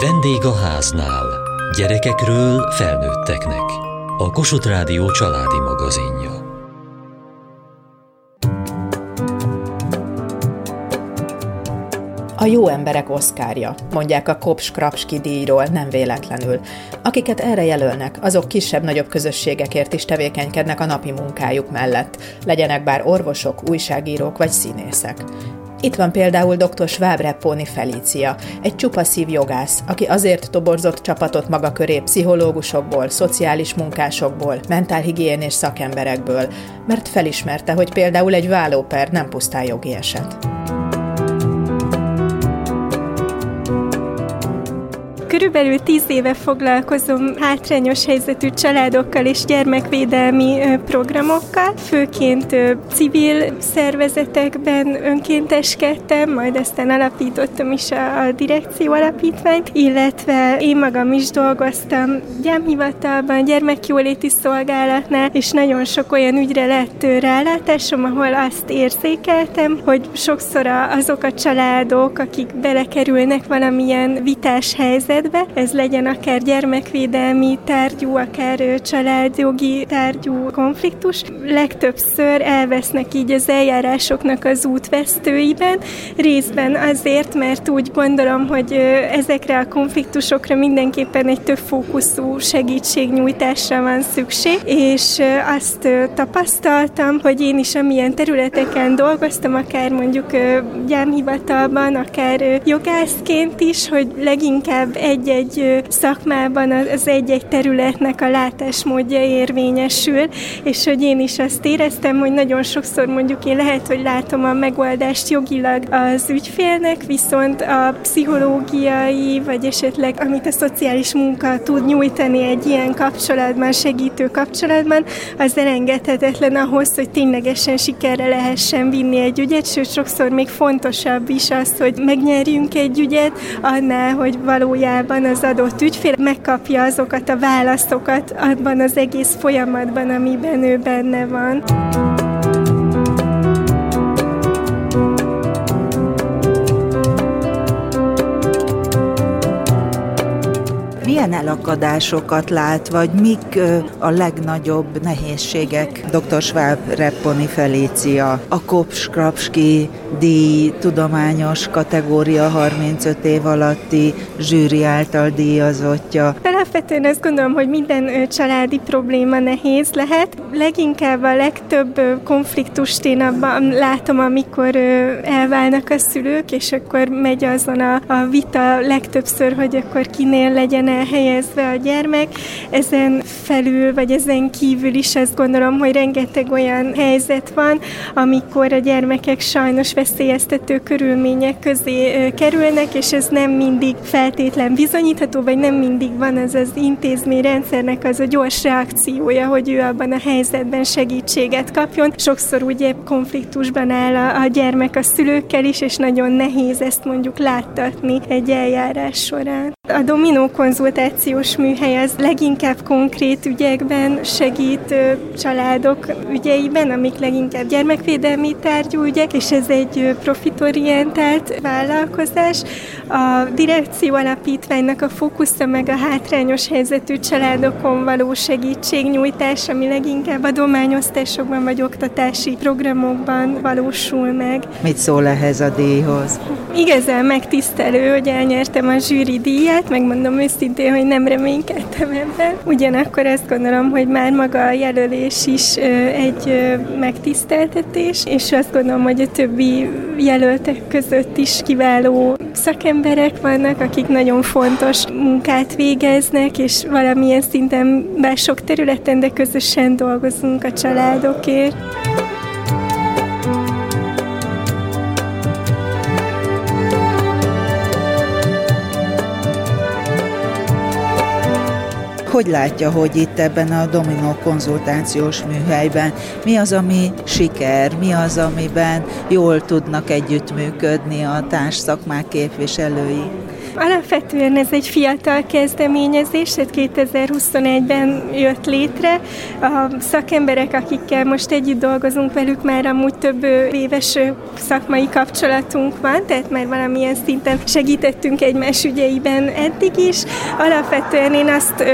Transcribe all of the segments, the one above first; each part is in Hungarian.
Vendég a háznál. Gyerekekről felnőtteknek. A Kossuth Rádió családi magazinja. A jó emberek oszkárja, mondják a Kops Krapski díjról, nem véletlenül. Akiket erre jelölnek, azok kisebb-nagyobb közösségekért is tevékenykednek a napi munkájuk mellett, legyenek bár orvosok, újságírók vagy színészek. Itt van például dr. Schwab Repponi Felícia, egy csupaszív jogász, aki azért toborzott csapatot maga köré pszichológusokból, szociális munkásokból, mentálhigiénés szakemberekből, mert felismerte, hogy például egy vállóper nem pusztán jogi eset. Körülbelül tíz éve foglalkozom hátrányos helyzetű családokkal és gyermekvédelmi programokkal, főként civil szervezetekben önkénteskedtem, majd aztán alapítottam is a, a direkció alapítványt, illetve én magam is dolgoztam gyámhivatalban, gyermekjóléti szolgálatnál, és nagyon sok olyan ügyre lett rálátásom, ahol azt érzékeltem, hogy sokszor azok a családok, akik belekerülnek valamilyen vitás helyzet, helyzetbe. Ez legyen akár gyermekvédelmi tárgyú, akár családjogi tárgyú konfliktus. Legtöbbször elvesznek így az eljárásoknak az útvesztőiben, részben azért, mert úgy gondolom, hogy ezekre a konfliktusokra mindenképpen egy több fókuszú segítségnyújtásra van szükség, és azt tapasztaltam, hogy én is amilyen területeken dolgoztam, akár mondjuk gyámhivatalban, akár jogászként is, hogy leginkább egy-egy szakmában az egy-egy területnek a látásmódja érvényesül, és hogy én is azt éreztem, hogy nagyon sokszor mondjuk én lehet, hogy látom a megoldást jogilag az ügyfélnek, viszont a pszichológiai, vagy esetleg amit a szociális munka tud nyújtani egy ilyen kapcsolatban, segítő kapcsolatban, az elengedhetetlen ahhoz, hogy ténylegesen sikerre lehessen vinni egy ügyet, sőt sokszor még fontosabb is az, hogy megnyerjünk egy ügyet, annál, hogy valójában valójában az adott ügyfél megkapja azokat a válaszokat abban az egész folyamatban, amiben ő benne van. Milyen elakadásokat lát, vagy mik a legnagyobb nehézségek? Dr. Schwab Repponi Felícia, a Kops Krapski díj tudományos kategória 35 év alatti zsűri által díjazottja. Alapvetően azt gondolom, hogy minden családi probléma nehéz lehet. Leginkább a legtöbb konfliktust én abban látom, amikor elválnak a szülők, és akkor megy azon a, a vita legtöbbször, hogy akkor kinél legyen elhelyezve a gyermek. Ezen felül, vagy ezen kívül is azt gondolom, hogy rengeteg olyan helyzet van, amikor a gyermekek sajnos veszélyeztető körülmények közé kerülnek, és ez nem mindig feltétlen bizonyítható, vagy nem mindig van az az intézményrendszernek az a gyors reakciója, hogy ő abban a helyzetben segítséget kapjon. Sokszor ugye konfliktusban áll a, a gyermek a szülőkkel is, és nagyon nehéz ezt mondjuk láttatni egy eljárás során. A dominó konzultációs műhely az leginkább konkrét ügyekben segít családok ügyeiben, amik leginkább gyermekvédelmi tárgyú ügyek, és ez egy profitorientált vállalkozás. A direkció alapítványnak a fókusza meg a hátrányos helyzetű családokon való segítségnyújtás, ami leginkább adományosztásokban vagy oktatási programokban valósul meg. Mit szól ehhez a díjhoz? Igazán megtisztelő, hogy elnyertem a zsűri díjat, megmondom őszintén, hogy nem reménykedtem ebben. Ugyanakkor azt gondolom, hogy már maga a jelölés is egy megtiszteltetés, és azt gondolom, hogy a többi jelöltek között is kiváló szakemberek vannak, akik nagyon fontos munkát végeznek, és valamilyen szinten, bár sok területen, de közösen dolgozunk a családokért. Hogy látja, hogy itt ebben a Dominó konzultációs műhelyben mi az, ami siker, mi az, amiben jól tudnak együttműködni a társszakmák képviselői? Alapvetően ez egy fiatal kezdeményezés, tehát 2021-ben jött létre. A szakemberek, akikkel most együtt dolgozunk velük, már amúgy több éves szakmai kapcsolatunk van, tehát már valamilyen szinten segítettünk egymás ügyeiben eddig is. Alapvetően én azt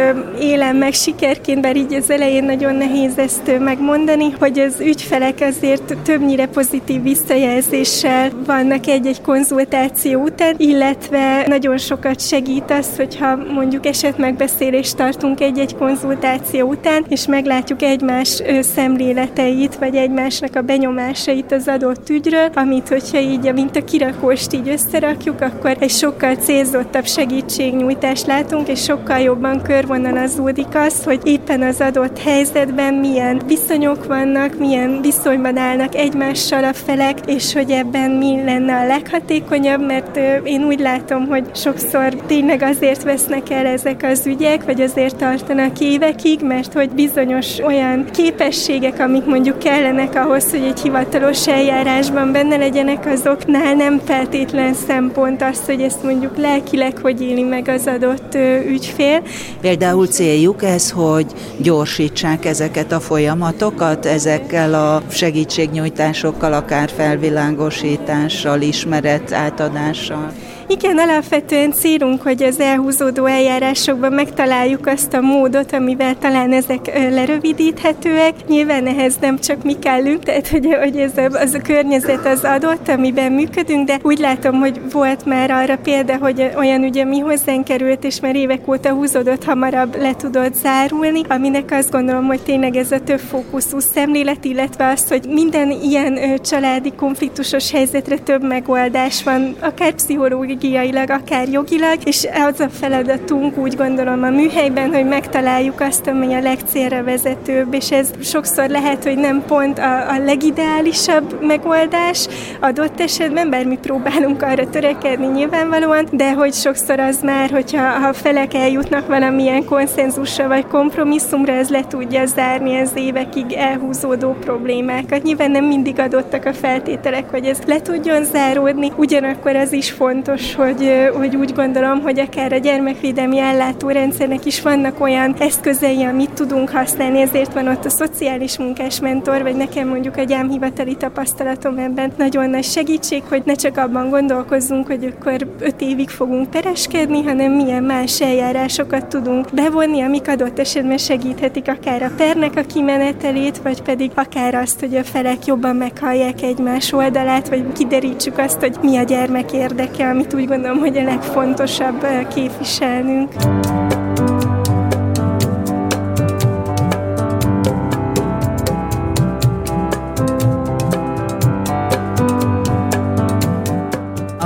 élem meg sikerként, bár így az elején nagyon nehéz ezt megmondani, hogy az ügyfelek azért többnyire pozitív visszajelzéssel vannak egy-egy konzultáció után, illetve nagyon sokat segít az, hogyha mondjuk esetmegbeszélést tartunk egy-egy konzultáció után, és meglátjuk egymás szemléleteit, vagy egymásnak a benyomásait az adott ügyről, amit, hogyha így, mint a kirakóst így összerakjuk, akkor egy sokkal célzottabb segítségnyújtást látunk, és sokkal jobban körvonalazódik az, hogy éppen az adott helyzetben milyen viszonyok vannak, milyen viszonyban állnak egymással a felek, és hogy ebben mi lenne a leghatékonyabb, mert én úgy látom, hogy sokszor tényleg azért vesznek el ezek az ügyek, vagy azért tartanak évekig, mert hogy bizonyos olyan képességek, amik mondjuk kellenek ahhoz, hogy egy hivatalos eljárásban benne legyenek, azoknál nem feltétlen szempont az, hogy ezt mondjuk lelkileg hogy éli meg az adott ügyfél. Például céljuk ez, hogy gyorsítsák ezeket a folyamatokat, ezekkel a segítségnyújtásokkal, akár felvilágosítással, ismeret átadással. Igen, alapvetően célunk, hogy az elhúzódó eljárásokban megtaláljuk azt a módot, amivel talán ezek lerövidíthetőek. Nyilván ehhez nem csak mi kellünk, tehát hogy, hogy ez a, az a környezet az adott, amiben működünk, de úgy látom, hogy volt már arra példa, hogy olyan ugye mi hozzánk került, és már évek óta húzódott, hamarabb le tudott zárulni, aminek azt gondolom, hogy tényleg ez a több fókuszú szemlélet, illetve az, hogy minden ilyen családi konfliktusos helyzetre több megoldás van, akár pszichológiai stratégiailag, akár jogilag, és az a feladatunk úgy gondolom a műhelyben, hogy megtaláljuk azt, ami a legcélra vezetőbb, és ez sokszor lehet, hogy nem pont a, a legideálisabb megoldás adott esetben, bár mi próbálunk arra törekedni nyilvánvalóan, de hogy sokszor az már, hogyha ha felek eljutnak valamilyen konszenzusra vagy kompromisszumra, ez le tudja zárni az évekig elhúzódó problémákat. Nyilván nem mindig adottak a feltételek, hogy ez le tudjon záródni, ugyanakkor az is fontos, hogy, hogy úgy gondolom, hogy akár a gyermekvédelmi ellátórendszernek is vannak olyan eszközei, amit tudunk használni, ezért van ott a szociális munkás mentor, vagy nekem mondjuk a gyámhivatali tapasztalatom ebben nagyon nagy segítség, hogy ne csak abban gondolkozzunk, hogy akkor öt évig fogunk pereskedni, hanem milyen más eljárásokat tudunk bevonni, amik adott esetben segíthetik akár a pernek a kimenetelét, vagy pedig akár azt, hogy a felek jobban meghallják egymás oldalát, vagy kiderítsük azt, hogy mi a gyermek érdeke, amit úgy gondolom, hogy a legfontosabb eh, képviselnünk.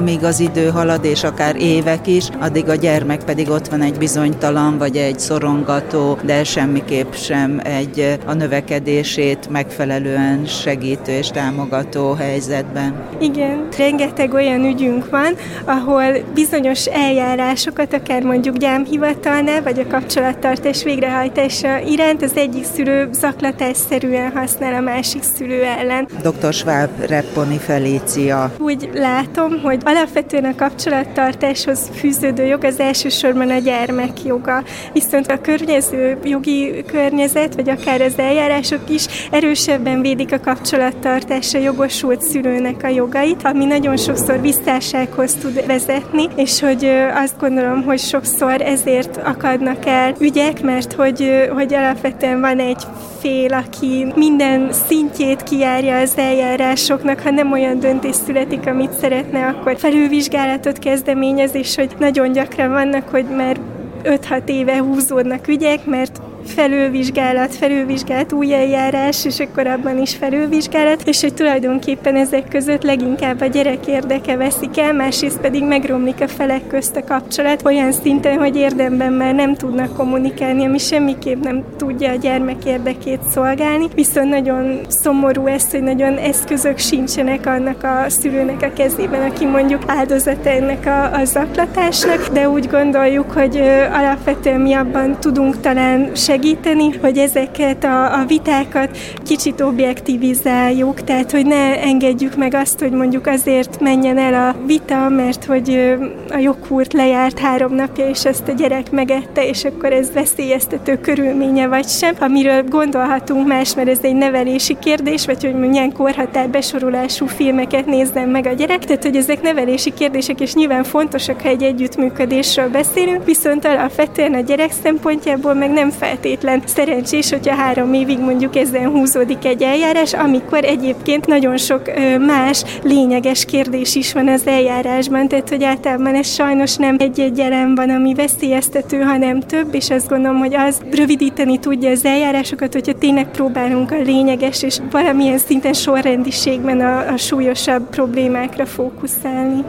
Amíg az idő halad, és akár évek is, addig a gyermek pedig ott van egy bizonytalan, vagy egy szorongató, de semmiképp sem egy a növekedését megfelelően segítő és támogató helyzetben. Igen, rengeteg olyan ügyünk van, ahol bizonyos eljárásokat, akár mondjuk gyámhivatalnál, vagy a kapcsolattartás végrehajtása iránt az egyik szülő zaklatásszerűen használ a másik szülő ellen. Dr. Schwab Repponi Felícia. Úgy látom, hogy Alapvetően a kapcsolattartáshoz fűződő jog az elsősorban a gyermek joga, viszont a környező jogi környezet, vagy akár az eljárások is erősebben védik a kapcsolattartásra jogosult szülőnek a jogait, ami nagyon sokszor visszássághoz tud vezetni, és hogy azt gondolom, hogy sokszor ezért akadnak el ügyek, mert hogy, hogy alapvetően van egy fél, aki minden szintjét kijárja az eljárásoknak, ha nem olyan döntés születik, amit szeretne, akkor felülvizsgálatot kezdeményez, és hogy nagyon gyakran vannak, hogy már 5-6 éve húzódnak ügyek, mert felülvizsgálat, felülvizsgálat, új eljárás, és akkor abban is felülvizsgálat, és hogy tulajdonképpen ezek között leginkább a gyerek érdeke veszik el, másrészt pedig megromlik a felek közt a kapcsolat olyan szinten, hogy érdemben már nem tudnak kommunikálni, ami semmiképp nem tudja a gyermek érdekét szolgálni. Viszont nagyon szomorú ez, hogy nagyon eszközök sincsenek annak a szülőnek a kezében, aki mondjuk áldozata ennek a, a zaklatásnak, de úgy gondoljuk, hogy alapvetően mi abban tudunk talán segíteni, segíteni, hogy ezeket a, a vitákat kicsit objektivizáljuk, tehát hogy ne engedjük meg azt, hogy mondjuk azért menjen el a vita, mert hogy a joghurt lejárt három napja, és ezt a gyerek megette, és akkor ez veszélyeztető körülménye vagy sem, amiről gondolhatunk más, mert ez egy nevelési kérdés, vagy hogy milyen korhatár besorolású filmeket nézzen meg a gyerek, tehát hogy ezek nevelési kérdések, és nyilván fontosak, ha egy együttműködésről beszélünk, viszont alapvetően a gyerek szempontjából meg nem feltétlen szerencsés, hogyha három évig mondjuk ezen húzódik egy eljárás, amikor egyébként nagyon sok más lényeges kérdés is van az eljárásban, tehát hogy általában ez sajnos nem egy-egy elem van, ami veszélyeztető, hanem több, és azt gondolom, hogy az rövidíteni tudja az eljárásokat, hogyha tényleg próbálunk a lényeges és valamilyen szinten sorrendiségben a, a súlyosabb problémákra fókuszálni.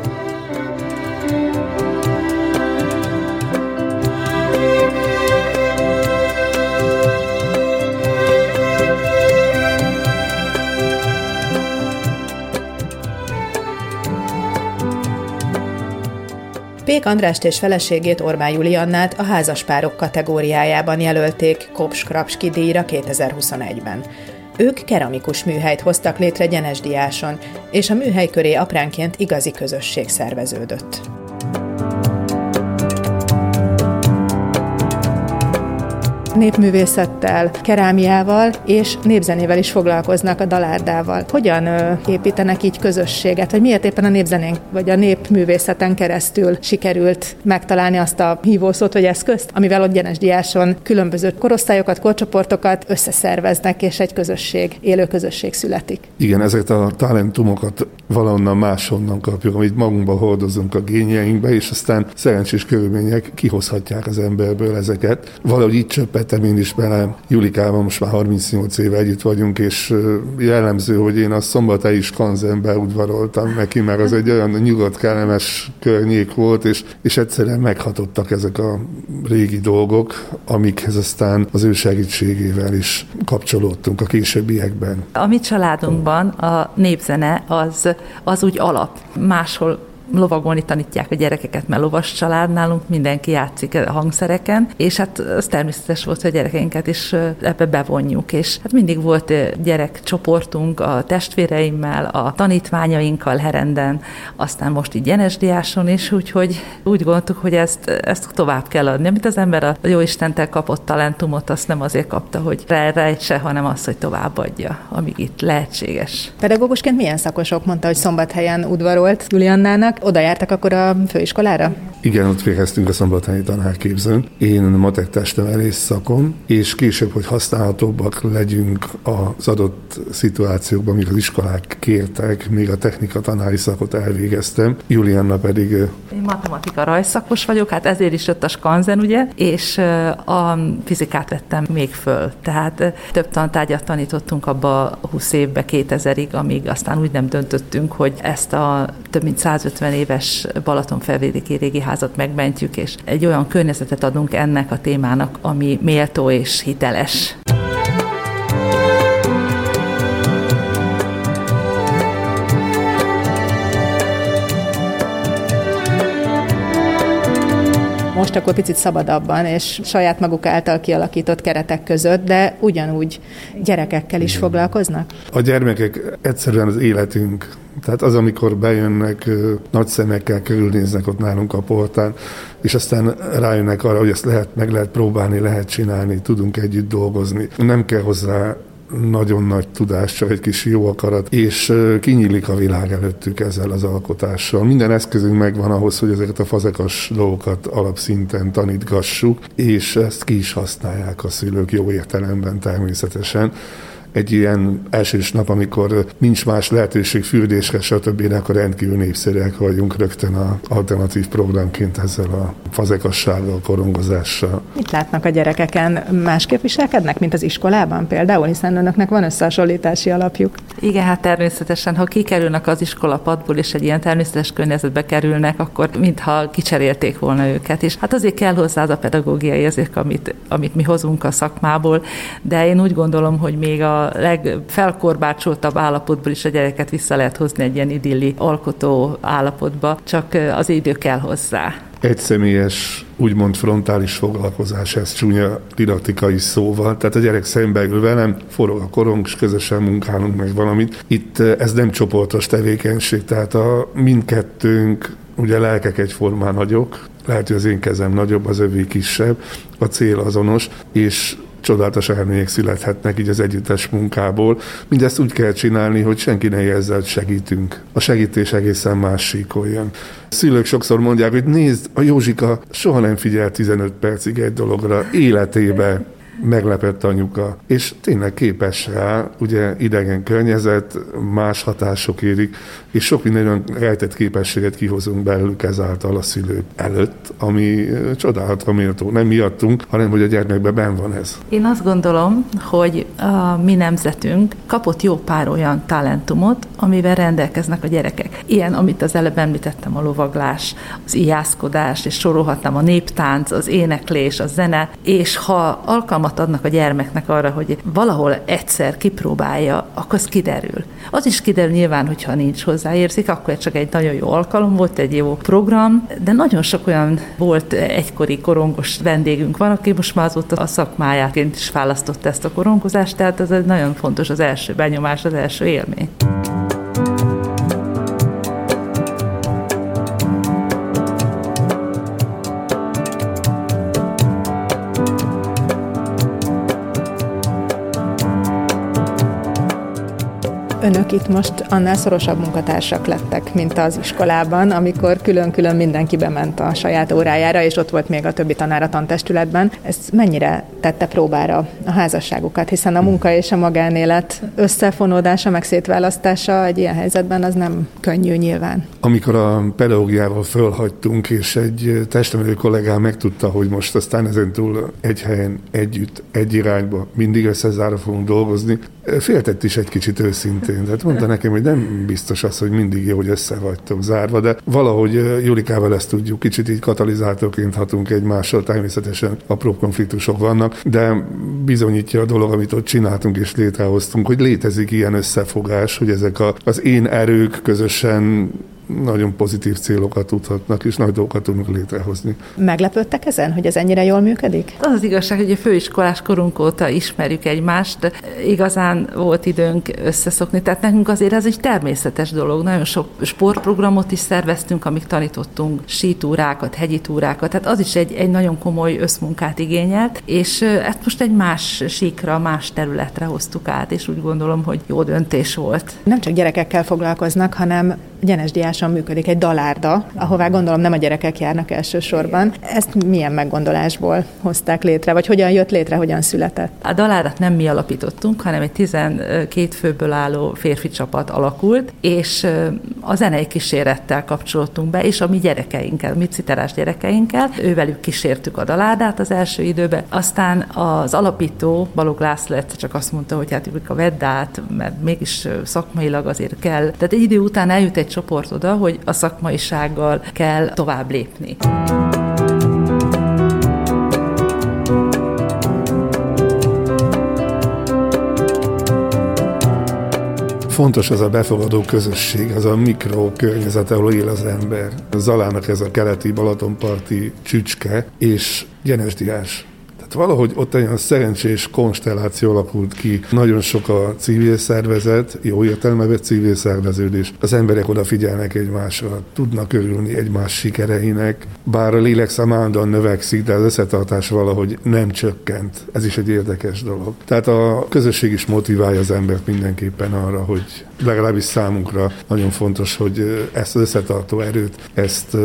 Pék Andrást és feleségét Orbán Juliannát a házaspárok kategóriájában jelölték Kops Krapski díjra 2021-ben. Ők keramikus műhelyt hoztak létre Gyenesdiáson, és a műhely köré apránként igazi közösség szerveződött. Népművészettel, kerámiával és népzenével is foglalkoznak a dalárdával. Hogyan építenek így közösséget, vagy miért éppen a népzenén vagy a népművészeten keresztül sikerült megtalálni azt a hívószót vagy eszközt, amivel ott Gyenes különböző korosztályokat, korcsoportokat összeszerveznek, és egy közösség, élő közösség születik. Igen, ezeket a talentumokat valahonnan máshonnan kapjuk, amit magunkba hordozunk a gényeinkbe, és aztán szerencsés körülmények kihozhatják az emberből ezeket. Valahogy így csöppet vettem én is bele. Julikával most már 38 éve együtt vagyunk, és jellemző, hogy én a szombathelyi skanzenbe udvaroltam neki, mert az egy olyan nyugodt, kellemes környék volt, és, és egyszerűen meghatottak ezek a régi dolgok, amikhez aztán az ő segítségével is kapcsolódtunk a későbbiekben. A mi családunkban a népzene az, az úgy alap. Máshol lovagolni tanítják a gyerekeket, mert lovas család nálunk mindenki játszik a hangszereken, és hát az természetes volt, hogy a gyerekeinket is ebbe bevonjuk, és hát mindig volt gyerekcsoportunk a testvéreimmel, a tanítványainkkal Herenden, aztán most így Jenesdiáson is, úgyhogy úgy gondoltuk, hogy ezt, ezt tovább kell adni. Amit az ember a jó Istentel kapott talentumot, azt nem azért kapta, hogy rejtse, hanem azt, hogy továbbadja, amíg itt lehetséges. Pedagógusként milyen szakosok mondta, hogy szombathelyen udvarolt Juliannának, oda jártak akkor a főiskolára? Igen, ott végeztünk a szombathelyi tanárképzőn. Én matek testnevelés szakon, és később, hogy használhatóbbak legyünk az adott szituációkban, amik az iskolák kértek, még a technika tanári szakot elvégeztem. Julianna pedig... Én matematika rajszakos vagyok, hát ezért is jött a skanzen, ugye, és a fizikát vettem még föl. Tehát több tantárgyat tanítottunk abba 20 évbe, 2000-ig, amíg aztán úgy nem döntöttünk, hogy ezt a több mint 150 éves Balatonfelvidéki régi házat megmentjük, és egy olyan környezetet adunk ennek a témának, ami méltó és hiteles. Most akkor picit szabadabban, és saját maguk által kialakított keretek között, de ugyanúgy gyerekekkel is foglalkoznak? A gyermekek egyszerűen az életünk tehát az, amikor bejönnek, nagy szemekkel körülnéznek ott nálunk a portán, és aztán rájönnek arra, hogy ezt lehet, meg lehet próbálni, lehet csinálni, tudunk együtt dolgozni. Nem kell hozzá nagyon nagy tudás, csak egy kis jó akarat, és kinyílik a világ előttük ezzel az alkotással. Minden eszközünk megvan ahhoz, hogy ezeket a fazekas dolgokat alapszinten tanítgassuk, és ezt ki is használják a szülők jó értelemben természetesen egy ilyen elsős nap, amikor nincs más lehetőség fürdésre, stb., akkor rendkívül népszerűek vagyunk rögtön a alternatív programként ezzel a fazekassággal, korongozással. Mit látnak a gyerekeken? Másképp viselkednek, mint az iskolában például, hiszen önöknek van összehasonlítási alapjuk. Igen, hát természetesen, ha kikerülnek az iskolapadból, és egy ilyen természetes környezetbe kerülnek, akkor mintha kicserélték volna őket. És hát azért kell hozzá az a pedagógiai érzék, amit, amit mi hozunk a szakmából, de én úgy gondolom, hogy még a a legfelkorbácsoltabb állapotból is a gyereket vissza lehet hozni egy ilyen idilli alkotó állapotba, csak az idő kell hozzá egyszemélyes, úgymond frontális foglalkozás, ez csúnya didaktikai szóval. Tehát a gyerek szembe ül velem, forog a korong, és közösen munkálunk meg valamit. Itt ez nem csoportos tevékenység, tehát a mindkettőnk ugye lelkek egyformán nagyok, lehet, hogy az én kezem nagyobb, az övé kisebb, a cél azonos, és csodálatos eredmények születhetnek így az együttes munkából. Mindezt úgy kell csinálni, hogy senki ne érezze, hogy segítünk. A segítés egészen más síkoljon. Szülők sokszor mondják, hogy nézd, a Józsika soha nem figyel 15 percig egy dologra életébe meglepett anyuka, és tényleg képes rá, ugye idegen környezet, más hatások érik, és sok minden olyan rejtett képességet kihozunk belőlük ezáltal a szülő előtt, ami csodálatra méltó. Nem miattunk, hanem hogy a gyermekben ben van ez. Én azt gondolom, hogy a mi nemzetünk kapott jó pár olyan talentumot, amivel rendelkeznek a gyerekek. Ilyen, amit az előbb említettem, a lovaglás, az ijászkodás, és sorolhatnám a néptánc, az éneklés, a zene, és ha alkalmat adnak a gyermeknek arra, hogy valahol egyszer kipróbálja, akkor az kiderül. Az is kiderül nyilván, hogyha nincs hozzáérzik, akkor csak egy nagyon jó alkalom volt, egy jó program, de nagyon sok olyan volt egykori korongos vendégünk van, aki most már azóta a szakmájáként is választotta ezt a korongozást, tehát ez egy nagyon fontos az első benyomás, az első élmény. in Önök itt most annál szorosabb munkatársak lettek, mint az iskolában, amikor külön-külön mindenki bement a saját órájára, és ott volt még a többi tanár a tantestületben. Ez mennyire tette próbára a házasságukat, hiszen a munka és a magánélet összefonódása, meg szétválasztása egy ilyen helyzetben az nem könnyű nyilván. Amikor a pedagógiával fölhagytunk, és egy testemelő kollégám megtudta, hogy most aztán ezen túl egy helyen, együtt, egy irányba, mindig összezárva fogunk dolgozni, féltett is egy kicsit őszintén. Tehát mondta nekem, hogy nem biztos az, hogy mindig jó, hogy össze vagytok zárva, de valahogy Julikával ezt tudjuk, kicsit így katalizátorként hatunk egymással, természetesen apró konfliktusok vannak, de bizonyítja a dolog, amit ott csináltunk és létrehoztunk, hogy létezik ilyen összefogás, hogy ezek a, az én erők közösen nagyon pozitív célokat tudhatnak, és nagy dolgokat tudnak létrehozni. Meglepődtek ezen, hogy ez ennyire jól működik? Az az igazság, hogy a főiskolás korunk óta ismerjük egymást, igazán volt időnk összeszokni, tehát nekünk azért ez egy természetes dolog. Nagyon sok sportprogramot is szerveztünk, amik tanítottunk sítúrákat, hegyi túrákat, tehát az is egy, egy nagyon komoly összmunkát igényelt, és ezt most egy más síkra, más területre hoztuk át, és úgy gondolom, hogy jó döntés volt. Nem csak gyerekekkel foglalkoznak, hanem gyenesdiásan működik egy dalárda, ahová gondolom nem a gyerekek járnak elsősorban. Ezt milyen meggondolásból hozták létre, vagy hogyan jött létre, hogyan született? A dalárat nem mi alapítottunk, hanem egy 12 főből álló férfi csapat alakult, és a zenei kísérettel kapcsolódtunk be, és a mi gyerekeinkkel, mi citerás gyerekeinkkel, ővelük kísértük a dalárdát az első időben. Aztán az alapító, Balog László egyszer csak azt mondta, hogy hát a veddát, mert mégis szakmailag azért kell. Tehát egy idő után eljut egy csoport oda, hogy a szakmaisággal kell tovább lépni. Fontos az a befogadó közösség, az a mikrokörnyezet, ahol él az ember. Zalának ez a keleti Balatonparti csücske, és Genesdiás tehát valahogy ott egy olyan szerencsés konstelláció alakult ki. Nagyon sok a civil szervezet, jó értelmezett civil szerveződés. Az emberek odafigyelnek egymásra, tudnak örülni egymás sikereinek, bár a lélekszám állandóan növekszik, de az összetartás valahogy nem csökkent. Ez is egy érdekes dolog. Tehát a közösség is motiválja az embert mindenképpen arra, hogy legalábbis számunkra nagyon fontos, hogy ezt az összetartó erőt, ezt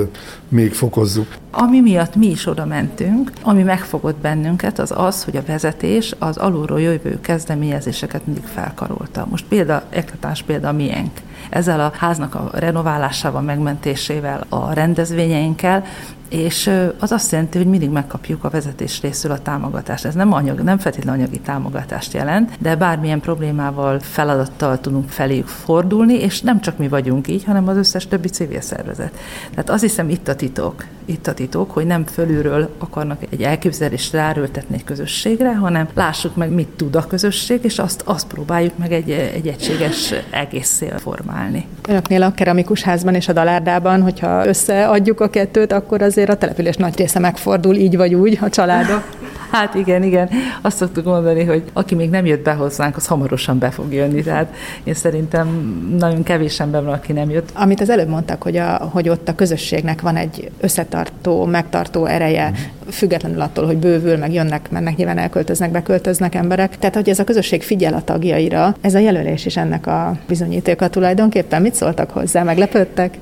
még fokozzuk. Ami miatt mi is oda mentünk, ami megfogott bennünket, az az, hogy a vezetés az alulról jövő kezdeményezéseket mindig felkarolta. Most példa, eklatás példa miénk. Ezzel a háznak a renoválásával, megmentésével, a rendezvényeinkkel és az azt jelenti, hogy mindig megkapjuk a vezetés részről a támogatást. Ez nem, anyag, nem feltétlenül anyagi támogatást jelent, de bármilyen problémával, feladattal tudunk feléjük fordulni, és nem csak mi vagyunk így, hanem az összes többi civil szervezet. Tehát azt hiszem itt a titok itt a titok, hogy nem fölülről akarnak egy elképzelést ráerőltetni egy közösségre, hanem lássuk meg, mit tud a közösség, és azt, azt próbáljuk meg egy, egy egységes egészszél formálni. Önöknél a keramikus házban és a dalárdában, hogyha összeadjuk a kettőt, akkor azért a település nagy része megfordul így vagy úgy a családok. Hát igen, igen. Azt szoktuk mondani, hogy aki még nem jött be hozzánk, az hamarosan be fog jönni. Tehát én szerintem nagyon kevés ember van, aki nem jött. Amit az előbb mondtak, hogy, a, hogy ott a közösségnek van egy összetartó, megtartó ereje, függetlenül attól, hogy bővül, meg jönnek, mennek, nyilván elköltöznek, beköltöznek emberek. Tehát, hogy ez a közösség figyel a tagjaira, ez a jelölés is ennek a bizonyítéka tulajdonképpen. Mit szóltak hozzá? Meglepődtek?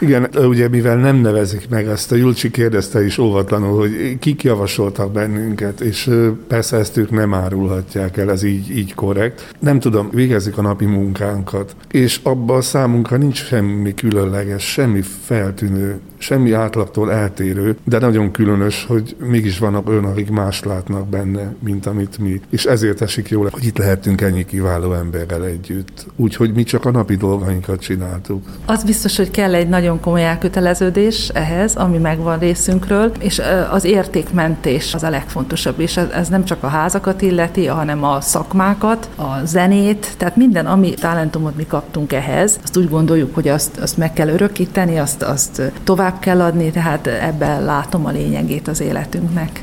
Igen, ugye mivel nem nevezik meg ezt, a Julcsi kérdezte is óvatlanul, hogy kik javasoltak bennünket, és persze ezt ők nem árulhatják el, ez így, így korrekt. Nem tudom, végezik a napi munkánkat, és abban számunkra nincs semmi különleges, semmi feltűnő semmi átlagtól eltérő, de nagyon különös, hogy mégis vannak olyan, akik más látnak benne, mint amit mi. És ezért esik jól, hogy itt lehetünk ennyi kiváló emberrel együtt. Úgyhogy mi csak a napi dolgainkat csináltuk. Az biztos, hogy kell egy nagyon komoly elköteleződés ehhez, ami megvan részünkről, és az értékmentés az a legfontosabb, és ez nem csak a házakat illeti, hanem a szakmákat, a zenét, tehát minden, ami talentumot mi kaptunk ehhez, azt úgy gondoljuk, hogy azt, azt meg kell örökíteni, azt, azt tovább kell adni, tehát ebben látom a lényegét az életünknek.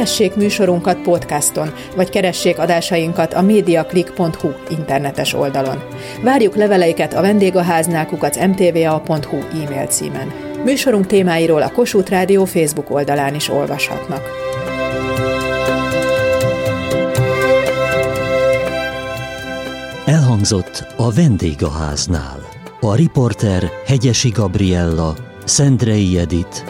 Kövessék műsorunkat podcaston, vagy keressék adásainkat a mediaclick.hu internetes oldalon. Várjuk leveleiket a vendégháznál kukac mtva.hu e-mail címen. Műsorunk témáiról a Kossuth Rádió Facebook oldalán is olvashatnak. Elhangzott a vendégháznál. A riporter Hegyesi Gabriella, Szendrei Edit,